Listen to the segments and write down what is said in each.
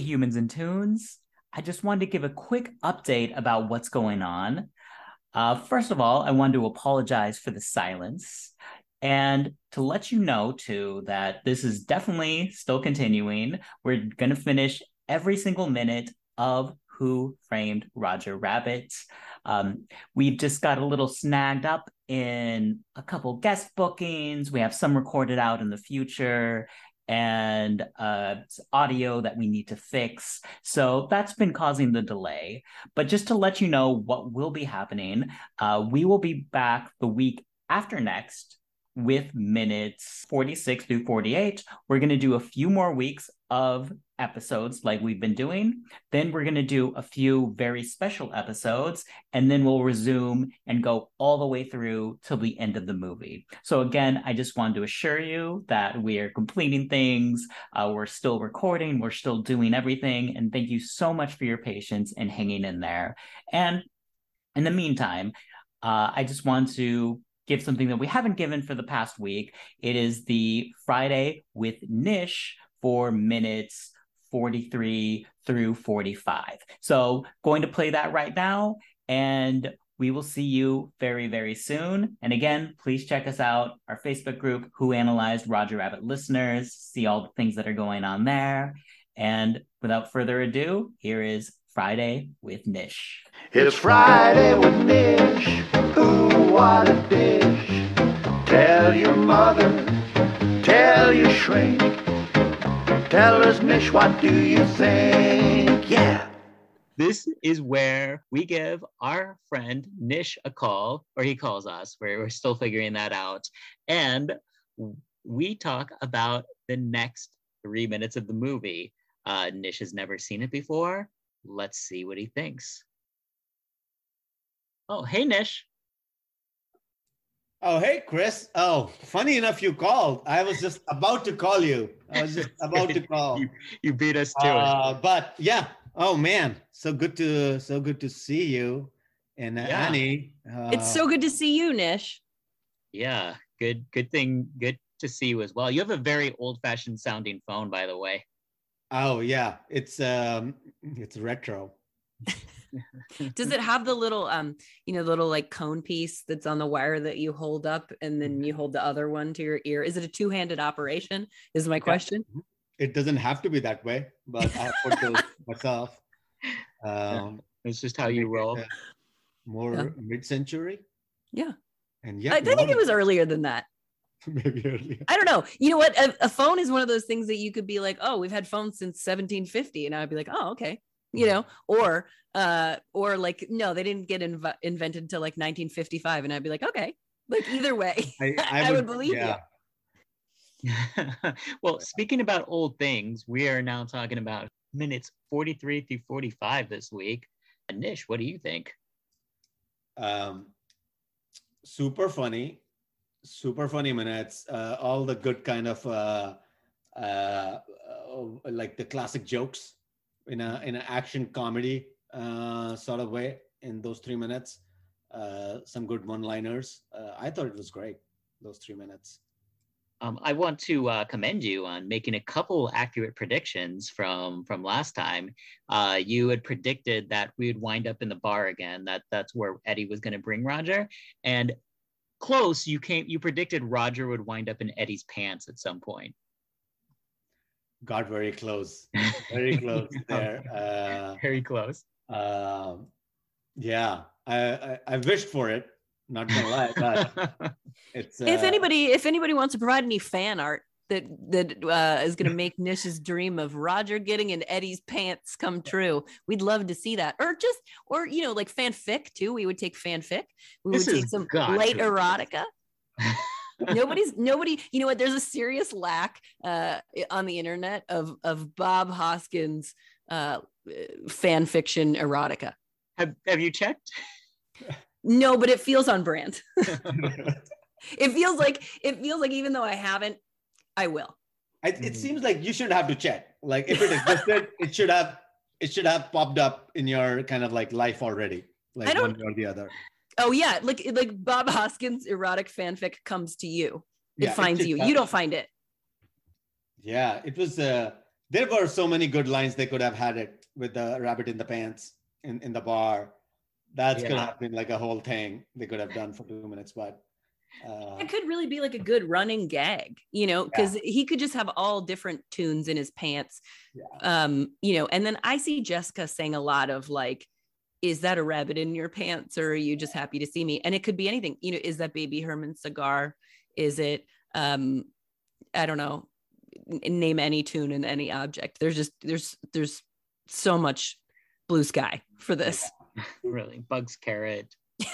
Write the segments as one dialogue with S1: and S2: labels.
S1: Humans and toons. I just wanted to give a quick update about what's going on. Uh, first of all, I wanted to apologize for the silence and to let you know, too, that this is definitely still continuing. We're going to finish every single minute of Who Framed Roger Rabbit. Um, we've just got a little snagged up in a couple guest bookings. We have some recorded out in the future and uh, audio that we need to fix. So that's been causing the delay. But just to let you know what will be happening, uh, we will be back the week after next with minutes 46 through 48. We're going to do a few more weeks of episodes like we've been doing. Then we're going to do a few very special episodes, and then we'll resume and go all the way through till the end of the movie. So, again, I just wanted to assure you that we are completing things. Uh, we're still recording, we're still doing everything. And thank you so much for your patience and hanging in there. And in the meantime, uh, I just want to give something that we haven't given for the past week. It is the Friday with Nish for minutes 43 through 45. So, going to play that right now, and we will see you very, very soon. And again, please check us out, our Facebook group, Who Analyzed Roger Rabbit Listeners, see all the things that are going on there. And without further ado, here is Friday with Nish.
S2: It's Friday with Nish. Who, what a dish. Tell your mother, tell your shrink. Tell us, Nish, what do you think? Yeah.
S1: This is where we give our friend Nish a call, or he calls us. We're, we're still figuring that out. And we talk about the next three minutes of the movie. Uh, Nish has never seen it before. Let's see what he thinks. Oh, hey, Nish.
S3: Oh, hey, Chris. Oh, funny enough, you called. I was just about to call you. I was just about to call.
S1: you, you beat us to
S3: uh, it. But yeah. Oh man, so good to so good to see you and uh, yeah. Annie.
S4: Uh, it's so good to see you, Nish.
S1: Yeah, good good thing. Good to see you as well. You have a very old-fashioned sounding phone, by the way.
S3: Oh yeah, it's um, it's retro.
S4: Does it have the little um, you know, the little like cone piece that's on the wire that you hold up and then you hold the other one to your ear? Is it a two-handed operation? Is my question.
S3: It doesn't have to be that way, but I put those myself. Um,
S1: yeah, it's just how you roll.
S3: More yeah. mid-century.
S4: Yeah. And yeah, I, I think it was earlier than that.
S3: Maybe earlier.
S4: I don't know. You know what? A, a, phone is one of those things that you could be like, oh, we've had phones since 1750, and I'd be like, oh, okay, you know, or uh, or like, no, they didn't get inv- invented until like 1955, and I'd be like, okay, like either way, I, I, would, I would, believe yeah.
S1: you. well, speaking about old things, we are now talking about minutes 43 through 45 this week. Nish, what do you think?
S3: Um, super funny super funny minutes uh, all the good kind of uh, uh, uh, like the classic jokes in a in an action comedy uh, sort of way in those three minutes uh, some good one liners i thought it was great those three minutes
S1: um, I want to uh, commend you on making a couple accurate predictions from from last time. Uh, you had predicted that we would wind up in the bar again. That that's where Eddie was going to bring Roger, and close. You came. You predicted Roger would wind up in Eddie's pants at some point.
S3: Got very close. Very close there. Uh,
S1: very close.
S3: Um, yeah, I, I, I wished for it. Not gonna lie, but it's. Uh,
S4: if anybody, if anybody wants to provide any fan art, that that uh, is going to make Nish's dream of Roger getting in Eddie's pants come true. We'd love to see that, or just, or you know, like fanfic too. We would take fanfic. We this would take some light erotica. Nobody's nobody. You know what? There's a serious lack uh, on the internet of of Bob Hoskins uh, fan fiction erotica.
S1: Have Have you checked?
S4: No, but it feels on brand. it feels like it feels like even though I haven't I will.
S3: I, it mm-hmm. seems like you shouldn't have to check. Like if it existed, it should have it should have popped up in your kind of like life already, like one or the other.
S4: Oh yeah, like like Bob Hoskins erotic fanfic comes to you. It yeah, finds it you. You don't find it.
S3: Yeah, it was. Uh, there were so many good lines they could have had it with the rabbit in the pants in, in the bar. That's could
S1: Yeah.
S3: have been like a whole thing they could have done for two minutes, but uh,
S4: It could really be like a good running gag, you know, because he could just have all different toons in his pants.
S3: Yeah.
S4: Um, you know, and then I see Jessica saying a lot of like, is that a rabbit in your pants or are you just happy to see me? And it could be anything, you know, is that baby Herman cigar? Is it um, I don't know, n- name any toon and any object. There's just there's there's so much blue sky for this.
S5: really bugs carrot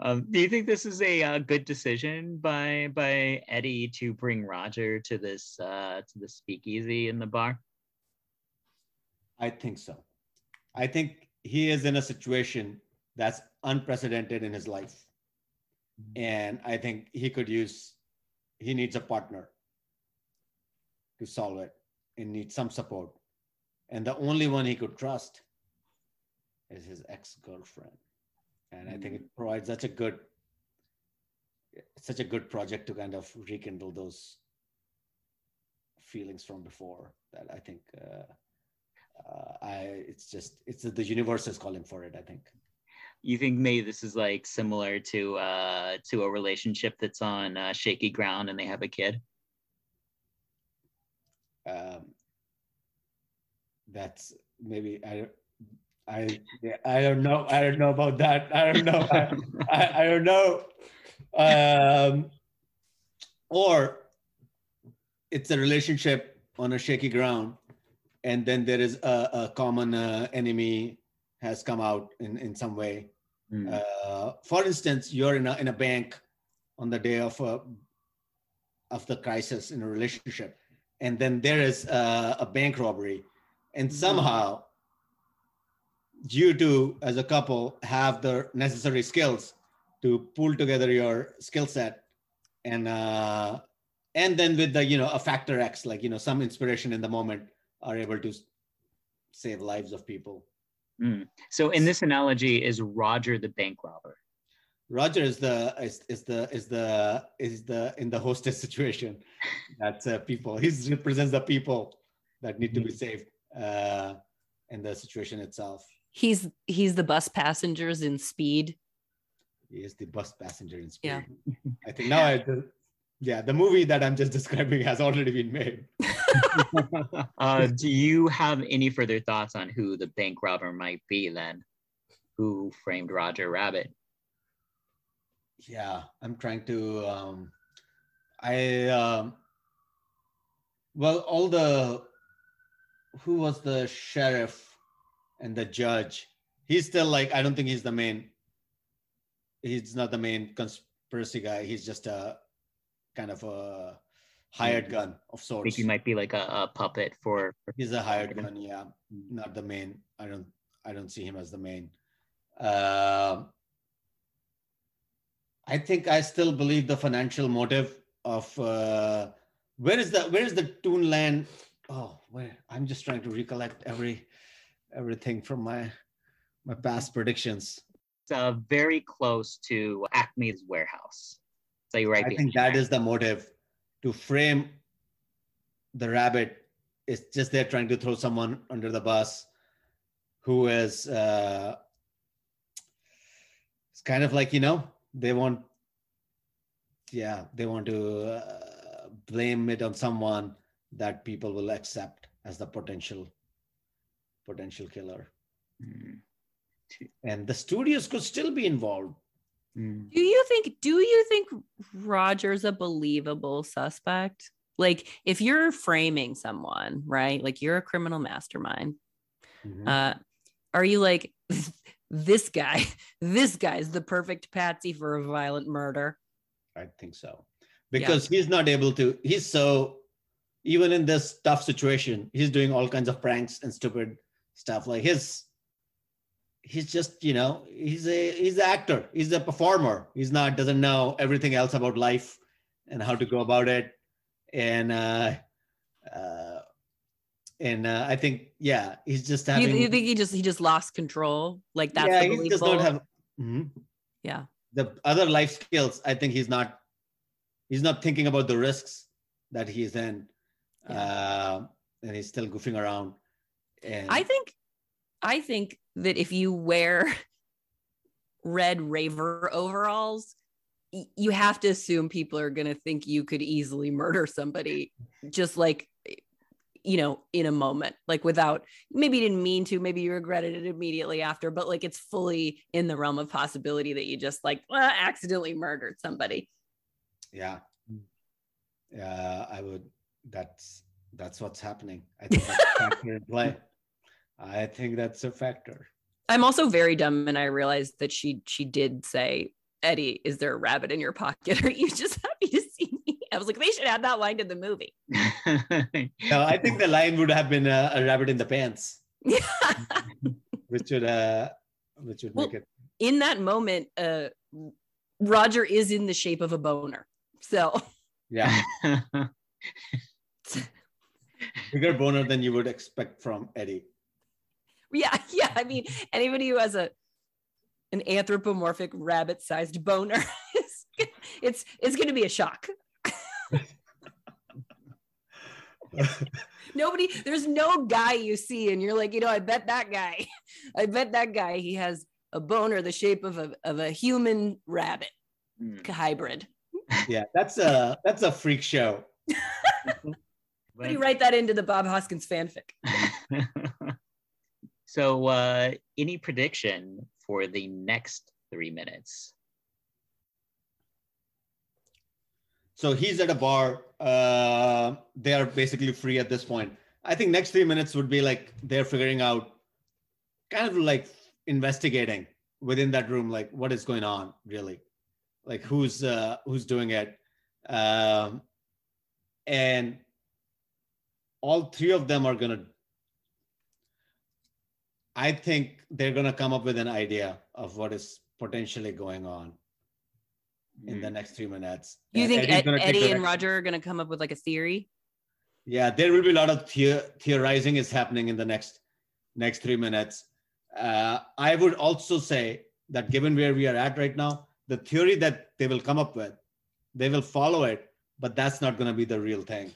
S5: um, do you think this is a uh, good decision by by eddie to bring roger to this uh to the speakeasy in the bar
S3: I think so. I think he is in a situation that's unprecedented in his life. And I think he could use, he needs a partner to solve it and needs some support. And the only one he could trust is his ex girlfriend. And I think it provides such a good, such a good project to kind of rekindle those feelings from before that I think uh, uh, I it's just it's the universe is calling for it. I think.
S5: you think maybe this is like similar to uh to a relationship that's on uh, shaky ground and they have a kid
S3: Um, that's maybe I I I don't know I don't know about that I don't know I, I, I don't know um, or it's a relationship on a shaky ground and then there is a, a common uh, enemy has come out in, in some way.
S5: Hmm.
S3: uh, for instance, you're in a in a bank on the day of a of the crisis in a relationship, and then there is a, a bank robbery, and somehow you two as a couple have the necessary skills to pull together your skill set, and uh, and then with the you know a factor X, like you know some inspiration in the moment, are able to save lives of people.
S5: so in this analogy is roger the bank robber
S3: Roger is the is, is the is the is the in the hostess situation. That's uh, people. He represents the people that need to be saved uh, in the situation itself.
S4: He's he's the bus passengers in speed.
S3: He is the bus passenger in
S4: speed.
S3: Yeah. I think now I the, yeah the movie that I'm just describing has already been made.
S5: uh, do you have any further thoughts on who the bank robber might be then who framed roger rabbit
S3: Yeah, I'm trying to. Um, I um, well, all the who was the sheriff and the judge. He's still like I don't think he's the main. He's not the main conspiracy guy. He's just a kind of a hired gun of
S5: I
S3: sorts.
S5: think he might be like a, a puppet for
S3: He's a hired gun, yeah, not the main. I don't, I don't see him as the main. Um I think I still believe the financial motive of uh, where is the where is the Toon Land? Oh, where I'm just trying to recollect every everything from my my past predictions.
S5: it's uh, very close to acme's warehouse so you're right
S3: I think that is the motive to frame the rabbit. It's just they're trying to throw someone under the bus who is uh, it's kind of like you know they want yeah they want to uh, blame it on someone that people will accept as the potential potential killer
S5: Mm.
S3: and the studios could still be involved
S5: Mm.
S4: Do you think do you think Roger's a believable suspect? Like if you're framing someone, right? Like you're a criminal mastermind.
S3: Mhm.
S4: Uh are you like this guy, this guy's the perfect patsy for a violent murder?
S3: I think so. Because he's not able to, he's so, even in this tough situation, he's doing all kinds of pranks and stupid stuff. Like his, he's just, you know, he's a, he's an actor, he's a performer. He's not, doesn't know everything else about life and how to go about it. And, uh, uh, and uh, I think, yeah, he's just
S4: You,
S3: having,
S4: you think he just he just lost control? Like that's
S3: yeah,
S4: the
S3: he
S4: believable.
S3: not have, Mhm
S4: yeah.
S3: the other life skills i think he's not he's not thinking about the risks that he's in uh, and he's still goofing around. And
S4: I think I think that if you wear red raver overalls, you have to assume people are going to think you could easily murder somebody just like you know in a moment like without maybe you didn't mean to maybe you regretted it immediately after but like it's fully in the realm of possibility that you just like well, accidentally murdered somebody
S3: yeah, yeah, I would. That's that's what's happening. I think that's play. I think that's a factor.
S4: i'm also very dumb and i realized that she she did say eddie is there a rabbit in your pocket are you just happy to see me i was like they should add that line to the movie
S3: No, I think the line would have been uh, a rabbit in the pants, which would uh, which would
S4: Well,
S3: make it.
S4: in that moment, uh, Roger is in the shape of a boner. So
S3: Yeah, bigger boner than you would expect from Eddie.
S4: Yeah, yeah. I mean, anybody who has a an anthropomorphic rabbit-sized boner, is, it's it's going to be a shock. Nobody, there's no guy you see, and you're like, you know, I bet that guy, I bet that guy, he has a boner the shape of a of a human rabbit
S5: Hmm.
S4: hybrid.
S3: yeah, that's a that's a freak show.
S4: How do you write that into the Bob Hoskins fanfic?
S5: So, uh, any prediction for the next three minutes?
S3: So he's at a bar. Uh, they are basically free at this point. I think next three minutes would be like they're figuring out, kind of like investigating within that room, like what is going on, really, like who's uh, who's doing it, um, and all three of them are gonna. I think they're gonna come up with an idea of what is potentially going on in the next three minutes.
S4: You
S3: And
S4: think Ed,
S3: gonna
S4: Eddie and. Roger are going to come up with like a theory?
S3: Yeah, there will be a lot of theo- theorizing is happening in the next next three minutes. Uh, I would also say that given where we are at right now, the theory that they will come up with, they will follow it, but that's not going to be the real thing.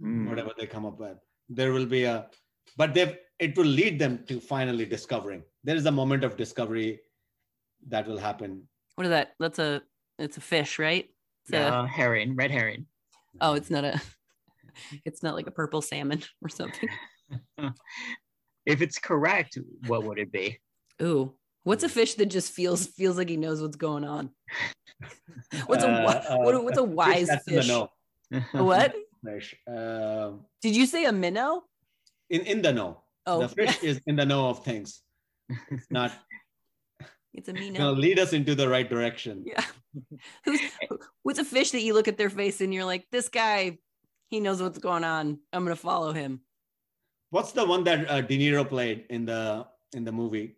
S5: Hmm.
S3: Whatever they come up with, there will be a, but they it will lead them to finally discovering. There is a moment of discovery that will happen.
S4: What is that? That's a it's a fish, right? It's a-
S5: Uh, herring, red herring.
S4: oh, it's not a it's not like a purple salmon or something.
S5: if it's correct, what would it be?
S4: Ooh, what's a fish that just feels feels like he knows what's going on? What's a
S3: Uh,
S4: what, what's a wise
S3: that's in the
S4: fish?
S3: know.
S4: What?
S3: Fish. Um,
S4: Did you say a minnow?
S3: in in the know.
S4: Oh,
S3: the fish is in the know of things. It's not
S4: it's a
S3: going to
S4: minnow.
S3: lead us into the right direction.
S4: Yeah. Who's, what's a fish that you look at their face and you're like, this guy, he knows what's going on. I'm gonna follow him.
S3: What's the one that uh, De Niro played in the in the movie?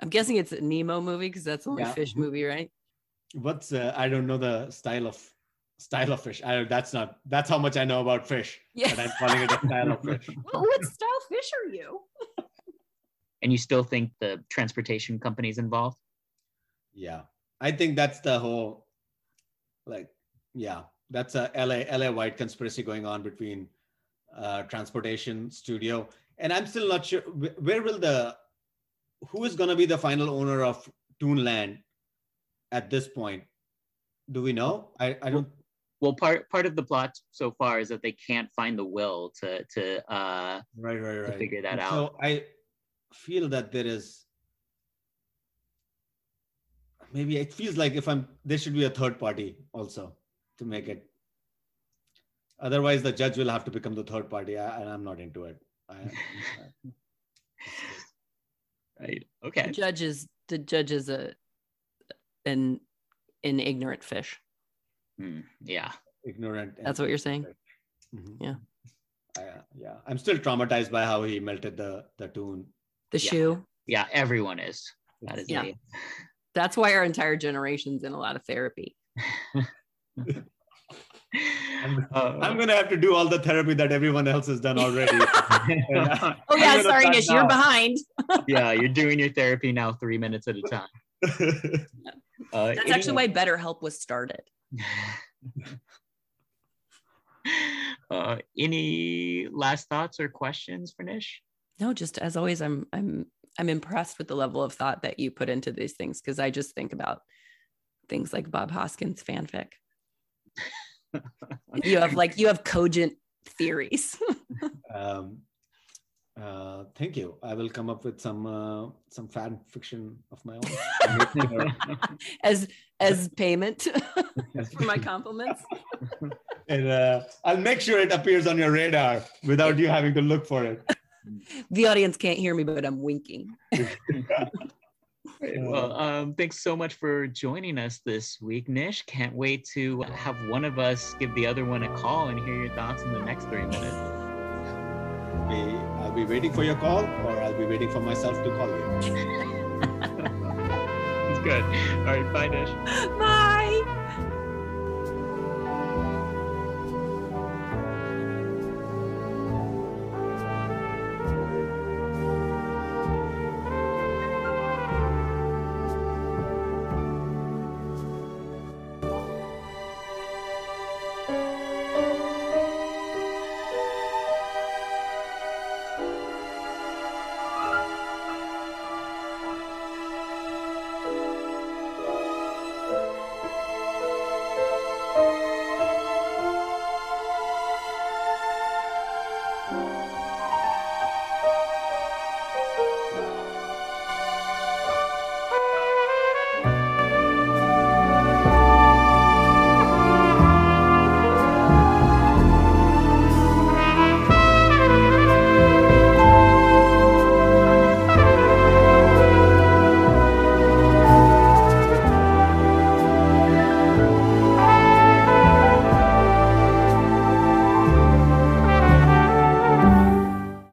S4: I'm guessing it's a Nemo movie because that's the only
S3: Yeah.
S4: fish movie, right?
S3: What's uh, I don't know the style of style of fish. I that's not that's how much I know about fish.
S4: Yeah.
S3: But I'm calling it a style of fish.
S4: Well, what style fish are you?
S5: and you still think the transportation company's involved?
S3: Yeah, I think that's the whole like yeah that's a LA LA white conspiracy going on between uh, transportation studio and I'm still not sure where will the who is going to be the final owner of Toonland at this point. Do we know? I, I don't.
S5: Well, part part of the plot so far is that they can't find the will to to uh
S3: Right, right, right.
S5: figure that
S3: And
S5: out.
S3: So I feel that there is maybe it feels like if I'm there should be a third party also to make it. Otherwise, the judge will have to become the third party, I, and I'm not into it. I,
S5: right. Okay.
S4: Judge is the judge is a an an ignorant fish.
S5: Hmm, yeah.
S3: ignorant.
S4: That's what you're saying?
S3: Mhm.
S4: Yeah.
S3: I- yeah, I'm still traumatized by how he melted the the toon.
S4: The
S5: Yeah.
S4: shoe.
S5: Yeah, everyone is. That is
S4: Yeah.
S5: a-
S4: That's why our entire generation's in a lot of therapy.
S5: Uh,
S3: I'm gonna have to do all the therapy that everyone else has done already.
S4: Oh yeah, sorry, Nish, you're behind.
S5: yeah, you're doing your therapy now three minutes at a time. Uh,
S4: That's actually why BetterHelp was started.
S1: uh, any last thoughts or questions for Nish?
S4: No, just as always, I'm I'm I'm impressed with the level of thought that you put into these things because I just think about things like Bob Hoskins fanfic. you have like you have cogent theories.
S3: Um, uh, thank you. I will come up with some uh, some fan fiction of my own.
S4: as as payment for my compliments.
S3: and uh, I'll make sure it appears on your radar without you having to look for it.
S4: The audience can't hear me, but I'm winking.
S1: Well, um, thanks so much for joining us this week, Nish. Can't wait to have one of us give the other one a call and hear your thoughts in the next three minutes.
S3: Be- I'll be waiting for your call, or I'll be waiting for myself to call you.
S1: It's good. All right, bye, Nish.
S4: Bye.